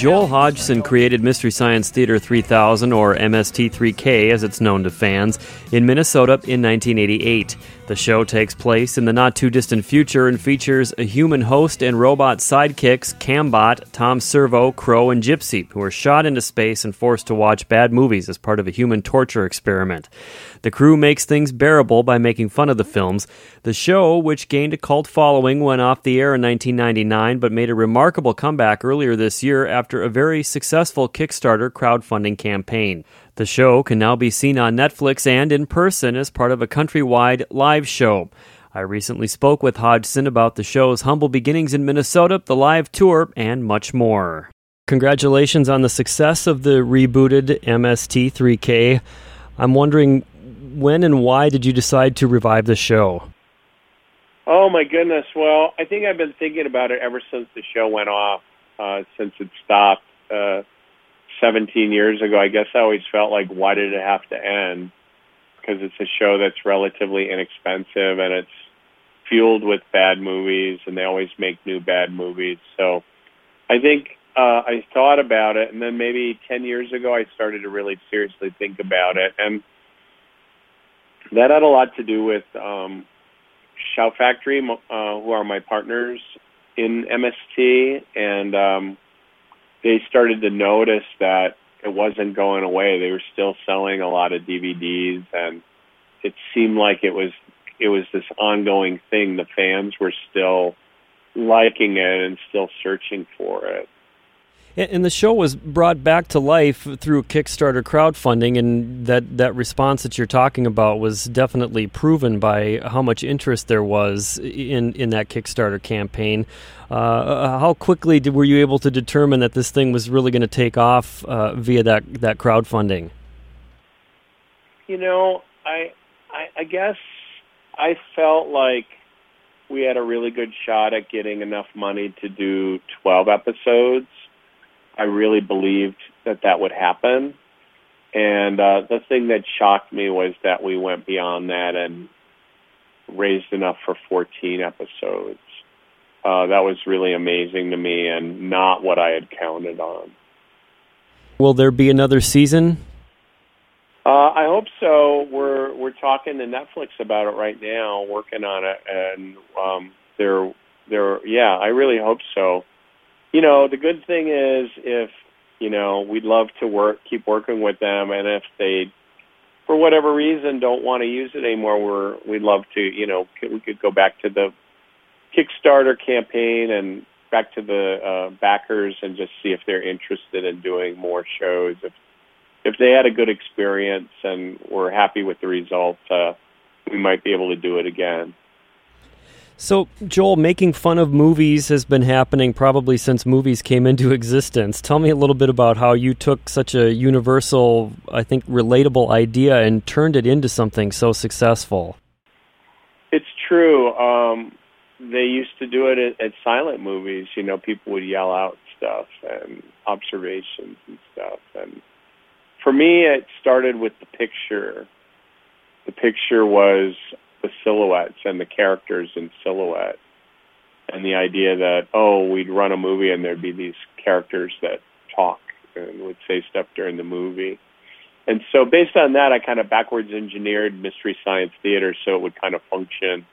Joel Hodgson created Mystery Science Theater 3000, or MST3K as it's known to fans, in Minnesota in 1988. The show takes place in the not too distant future and features a human host and robot sidekicks Cambot, Tom Servo, Crow, and Gypsy, who are shot into space and forced to watch bad movies as part of a human torture experiment. The crew makes things bearable by making fun of the films. The show, which gained a cult following, went off the air in 1999 but made a remarkable comeback earlier this year after a very successful Kickstarter crowdfunding campaign. The show can now be seen on Netflix and in person as part of a countrywide live show. I recently spoke with Hodgson about the show's humble beginnings in Minnesota, the live tour, and much more. Congratulations on the success of the rebooted MST3K. I'm wondering when and why did you decide to revive the show? Oh my goodness! Well, I think I've been thinking about it ever since the show went off, uh, since it stopped. Uh, 17 years ago, I guess I always felt like, why did it have to end? Because it's a show that's relatively inexpensive and it's fueled with bad movies, and they always make new bad movies. So I think uh, I thought about it, and then maybe 10 years ago, I started to really seriously think about it. And that had a lot to do with um, Shout Factory, uh, who are my partners in MST, and um, they started to notice that it wasn't going away. They were still selling a lot of DVDs, and it seemed like it was it was this ongoing thing. The fans were still liking it and still searching for it. And the show was brought back to life through Kickstarter crowdfunding, and that, that response that you're talking about was definitely proven by how much interest there was in, in that Kickstarter campaign. Uh, how quickly did, were you able to determine that this thing was really going to take off uh, via that, that crowdfunding? You know, I, I, I guess I felt like we had a really good shot at getting enough money to do 12 episodes I really believed that that would happen. And uh, the thing that shocked me was that we went beyond that and raised enough for 14 episodes. Uh, that was really amazing to me and not what I had counted on. Will there be another season? Uh, I hope so. We're we're talking to Netflix about it right now, working on it, and um, they're they're yeah. I really hope so you know, the good thing is if, you know, we'd love to work, keep working with them. And if they, for whatever reason, don't want to use it anymore, we're, we'd love to, you know, we could go back to the Kickstarter campaign and back to the uh, backers and just see if they're interested in doing more shows. If, if they had a good experience and were happy with the result, uh, we might be able to do it again. So, Joel, making fun of movies has been happening probably since movies came into existence. Tell me a little bit about how you took such a universal, I think, relatable idea and turned it into something so successful. It's true. Um, they used to do it at, at silent movies. You know, people would yell out stuff and observations and stuff. And for me, it started with the picture. The picture was the silhouettes and the characters in silhouette. And the idea that, oh, we'd run a movie and there'd be these characters that talk and would say stuff during the movie. And so based on that, I kind of backwards engineered Mystery Science Theater so it would kind of function,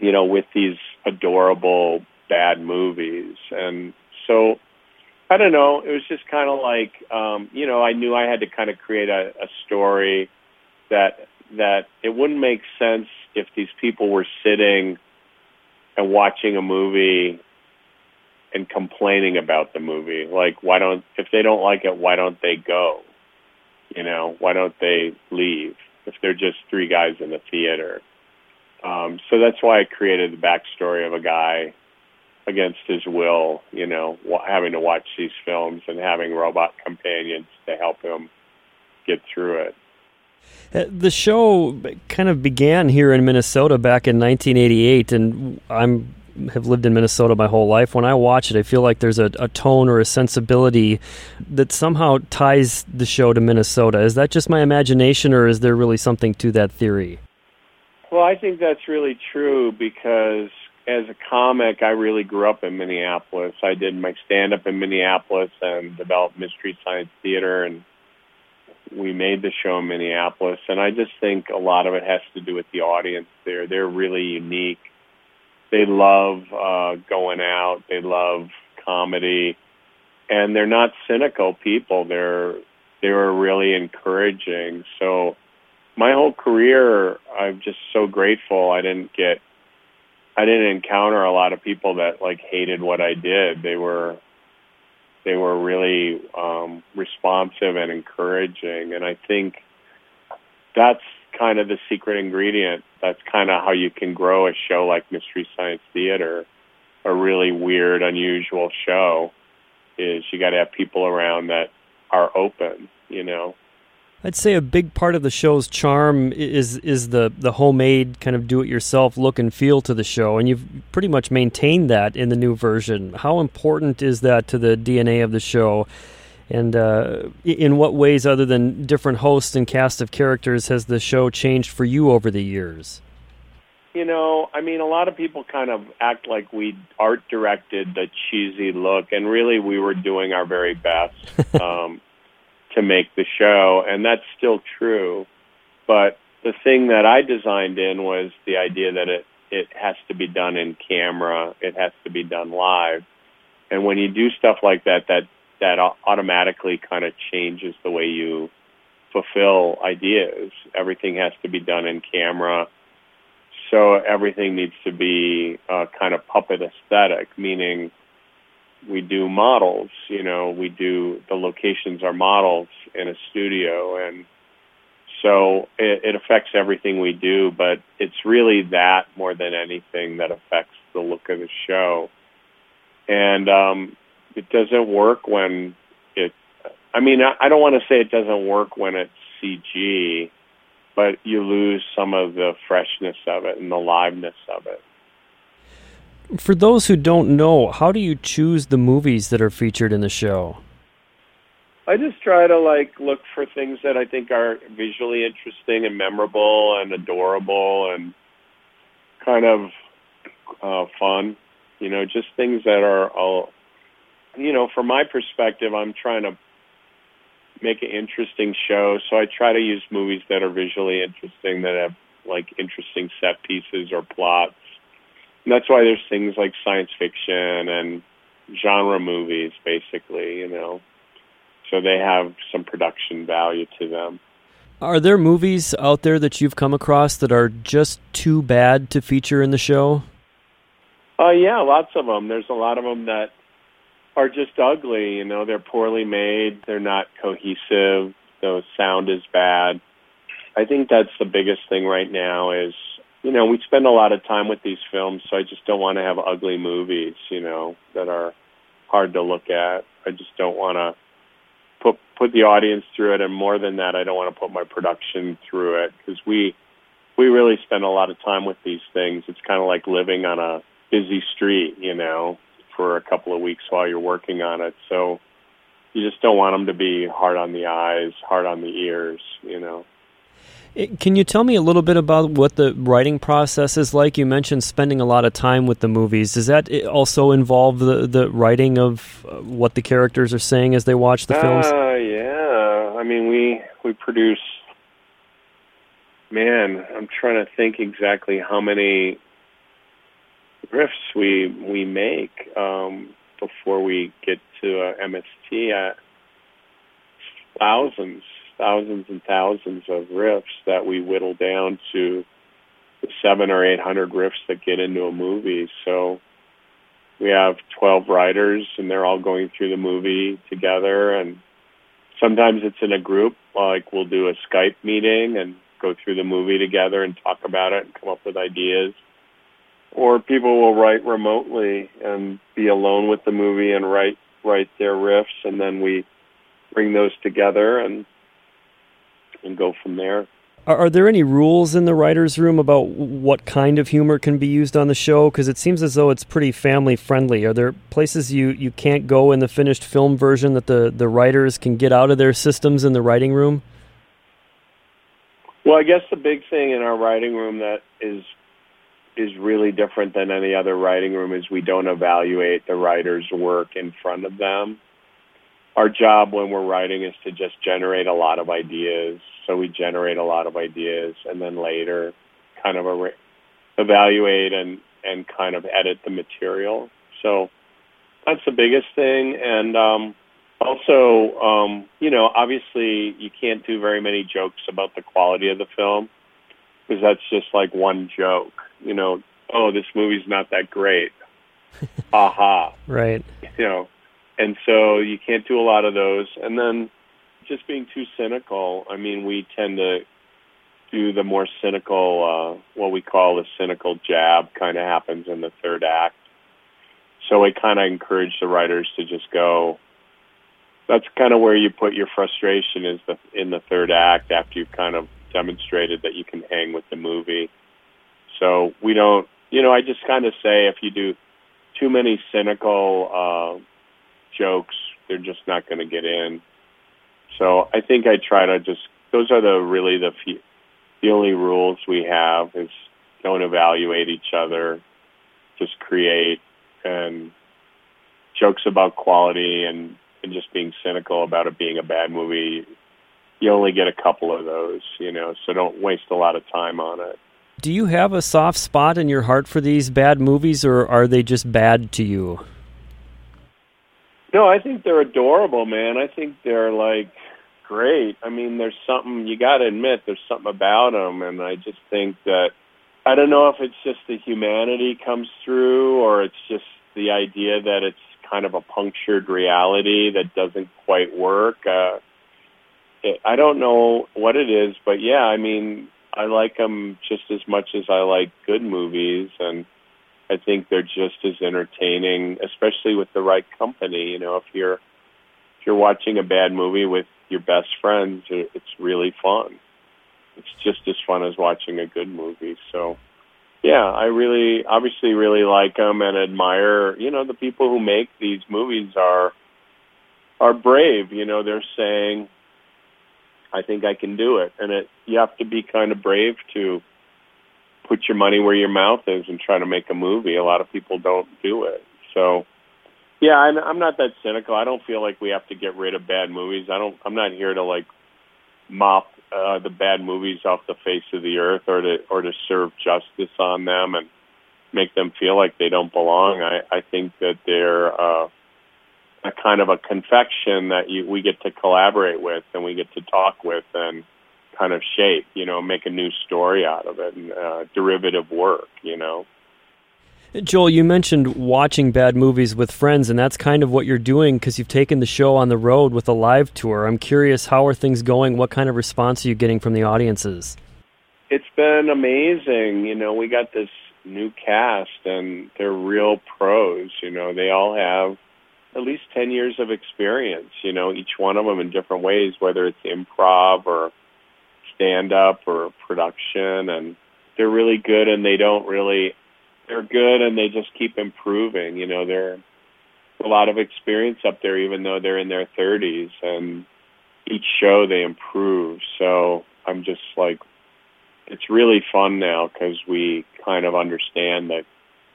you know, with these adorable bad movies. And so I don't know, it was just kind of like, um, you know, I knew I had to kind of create a, a story that that it wouldn't make sense if these people were sitting and watching a movie and complaining about the movie. Like, why don't, if they don't like it, why don't they go? You know, why don't they leave if they're just three guys in the theater? Um, so that's why I created the backstory of a guy against his will, you know, having to watch these films and having robot companions to help him get through it. Uh, the show kind of began here in Minnesota back in 1988, and I'm have lived in Minnesota my whole life. When I watch it, I feel like there's a, a, tone or a sensibility that somehow ties the show to Minnesota. Is that just my imagination, or is there really something to that theory? Well, I think that's really true because as a comic, I really grew up in Minneapolis. I did my stand up in Minneapolis and developed Mystery Science Theater and we made the show in Minneapolis and I just think a lot of it has to do with the audience there. They're really unique. They love uh going out, they love comedy and they're not cynical people. They're they were really encouraging. So my whole career I'm just so grateful I didn't get I didn't encounter a lot of people that like hated what I did. They were they were really um responsive and encouraging and I think that's kind of the secret ingredient. That's kind of how you can grow a show like Mystery Science Theater, a really weird, unusual show is you got to have people around that are open, you know. I'd say a big part of the show's charm is is the the homemade kind of do-it-yourself look and feel to the show, and you've pretty much maintained that in the new version. How important is that to the DNA of the show? And uh, in what ways, other than different hosts and cast of characters, has the show changed for you over the years? You know, I mean, a lot of people kind of act like we art directed the cheesy look, and really we were doing our very best um, to make the show, and that's still true. But the thing that I designed in was the idea that it it has to be done in camera, it has to be done live, and when you do stuff like that, that that automatically kind of changes the way you fulfill ideas. Everything has to be done in camera so everything needs to be uh, kind of puppet aesthetic, meaning we do models. You know, we do the locations are models in a studio, and so it, it affects everything we do. But it's really that more than anything that affects the look of the show, and um, it doesn't work when it. I mean, I, I don't want to say it doesn't work when it's CG but you lose some of the freshness of it and the liveness of it. For those who don't know, how do you choose the movies that are featured in the show? I just try to like look for things that I think are visually interesting and memorable and adorable and kind of uh fun. You know, just things that are all you know, from my perspective, I'm trying to make an interesting show. So I try to use movies that are visually interesting, that have like interesting set pieces or plots. And that's why there's things like science fiction and genre movies, basically, you know. So they have some production value to them. Are there movies out there that you've come across that are just too bad to feature in the show? Uh, yeah, lots of them. There's a lot of them that are just ugly. You know, they're poorly made. They're not cohesive. The sound is bad. I think that's the biggest thing right now is, you know, we spend a lot of time with these films, so I just don't want to have ugly movies, you know, that are hard to look at. I just don't want to put put the audience through it, and more than that, I don't want to put my production through it because we we really spend a lot of time with these things. It's kind of like living on a busy street, you know for a couple of weeks while you're working on it. So you just don't want them to be hard on the eyes, hard on the ears, you know. Can you tell me a little bit about what the writing process is like? You mentioned spending a lot of time with the movies. Does that also involve the, the writing of uh, what the characters are saying as they watch the films? Uh, yeah. I mean, we we produce. Man, I'm trying to think exactly how many riffs we we make um, before we get to uh, MST. Uh, thousands, thousands and thousands of riffs that we whittle down to the seven or eight hundred riffs that get into a movie. So we have twelve writers, and they're all going through the movie together. And sometimes it's in a group, like we'll do a Skype meeting and go through the movie together and talk about it and come up with ideas or people will write remotely and be alone with the movie and write write their riffs, and then we bring those together and and go from there. Are, are there any rules in the writers' room about what kind of humor can be used on the show? Because it seems as though it's pretty family friendly. Are there places you, you can't go in the finished film version that the, the writers can get out of their systems in the writing room? Well, I guess the big thing in our writing room that is is really different than any other writing room is we don't evaluate the writer's work in front of them. Our job when we're writing is to just generate a lot of ideas. So we generate a lot of ideas and then later kind of a, evaluate and, and kind of edit the material. So that's the biggest thing. And um, also, um, you know, obviously you can't do very many jokes about the quality of the film because that's just like one joke. You know, oh, this movie's not that great. Aha. Right. You know, and so you can't do a lot of those. And then just being too cynical. I mean, we tend to do the more cynical, uh, what we call the cynical jab, kind of happens in the third act. So I kind of encourage the writers to just go. That's kind of where you put your frustration is the in the third act after you've kind of demonstrated that you can hang with the movie. So we don't, you know, I just kind of say if you do too many cynical uh, jokes, they're just not going to get in. So I think I try to just those are the really the few, the only rules we have is don't evaluate each other, just create and jokes about quality and and just being cynical about it being a bad movie you only get a couple of those, you know, so don't waste a lot of time on it. Do you have a soft spot in your heart for these bad movies, or are they just bad to you? No, I think they're adorable, man. I think they're like great. I mean, there's something you got to admit. There's something about them, and I just think that I don't know if it's just the humanity comes through, or it's just the idea that it's kind of a punctured reality that doesn't quite work. Uh, I don't know what it is, but yeah, I mean, I like them just as much as I like good movies, and I think they're just as entertaining, especially with the right company. You know, if you're if you're watching a bad movie with your best friends, it's really fun. It's just as fun as watching a good movie. So, yeah, I really, obviously, really like them and admire. You know, the people who make these movies are are brave. You know, they're saying I think I can do it. And it, you have to be kind of brave to put your money where your mouth is and try to make a movie. A lot of people don't do it. So, yeah, I'm, I'm not that cynical. I don't feel like we have to get rid of bad movies. I don't. I'm not here to like mop uh, the bad movies off the face of the earth or to or to serve justice on them and make them feel like they don't belong. I, I think that they're uh, a kind of a confection that you, we get to collaborate with and we get to talk with and kind of shape, you know, make a new story out of it and uh, derivative work, you know. Joel, you mentioned watching bad movies with friends, and that's kind of what you're doing because you've taken the show on the road with a live tour. I'm curious, how are things going? What kind of response are you getting from the audiences? It's been amazing. You know, we got this new cast, and they're real pros. You know, they all have at least 10 years of experience, you know, each one of them in different ways, whether it's improv or stand up or production. And they're really good and they don't really, they're good and they just keep improving. You know, they're a lot of experience up there, even though they're in their 30s. And each show they improve. So I'm just like, it's really fun now because we kind of understand the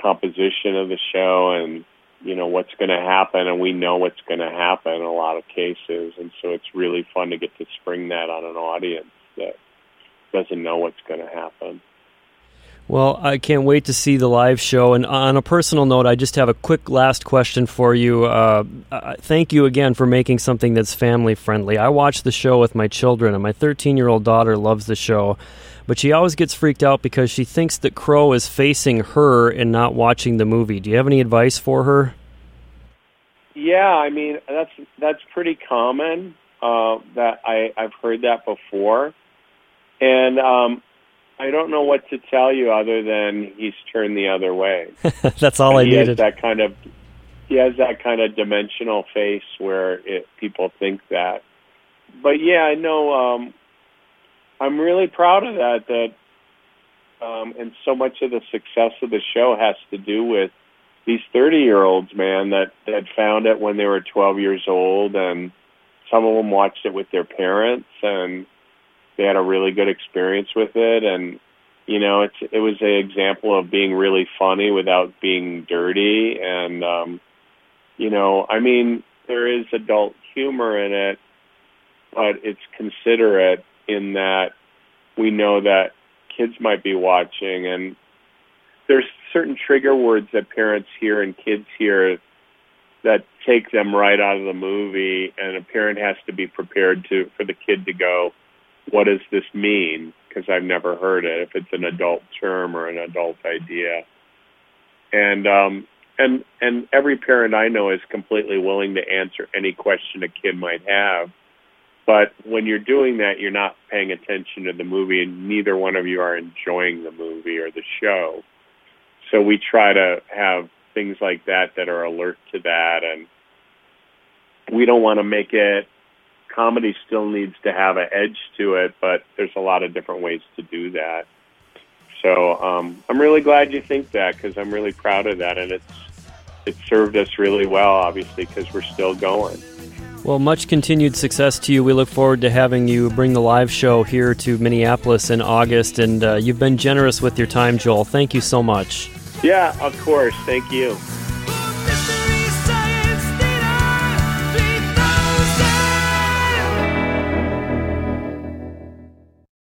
composition of the show and you know what's going to happen and we know what's going to happen in a lot of cases and so it's really fun to get to spring that on an audience that doesn't know what's going to happen well, I can't wait to see the live show. And on a personal note, I just have a quick last question for you. Uh, thank you again for making something that's family friendly. I watch the show with my children, and my 13 year old daughter loves the show but she always gets freaked out because she thinks that Crow is facing her and not watching the movie. Do you have any advice for her? Yeah, I mean that's that's pretty common. Uh, that I I've heard that before, and um, I don't know what to tell you other than he's turned the other way. that's all and I he needed. Has that kind of he has that kind of dimensional face where it, people think that. But yeah, I know um, I'm really proud of that. That um, and so much of the success of the show has to do with these 30 year olds, man, that that found it when they were 12 years old, and some of them watched it with their parents, and they had a really good experience with it, and you know, it's it was an example of being really funny without being dirty, and um, you know, I mean, there is adult humor in it, but it's considerate in that we know that kids might be watching, and there's certain trigger words that parents hear and kids hear that take them right out of the movie, and a parent has to be prepared to for the kid to go, "What does this mean?" because I've never heard it. If it's an adult term or an adult idea, and um, and and every parent I know is completely willing to answer any question a kid might have. But when you're doing that, you're not paying attention to the movie, and neither one of you are enjoying the movie or the show. So we try to have things like that that are alert to that, and we don't want to make it comedy still needs to have an edge to it, but there's a lot of different ways to do that. So um, I'm really glad you think that because I'm really proud of that, and it's it served us really well, obviously, because we're still going. Well, much continued success to you. We look forward to having you bring the live show here to Minneapolis in August, and uh, you've been generous with your time, Joel. Thank you so much. Yeah, of course. Thank you.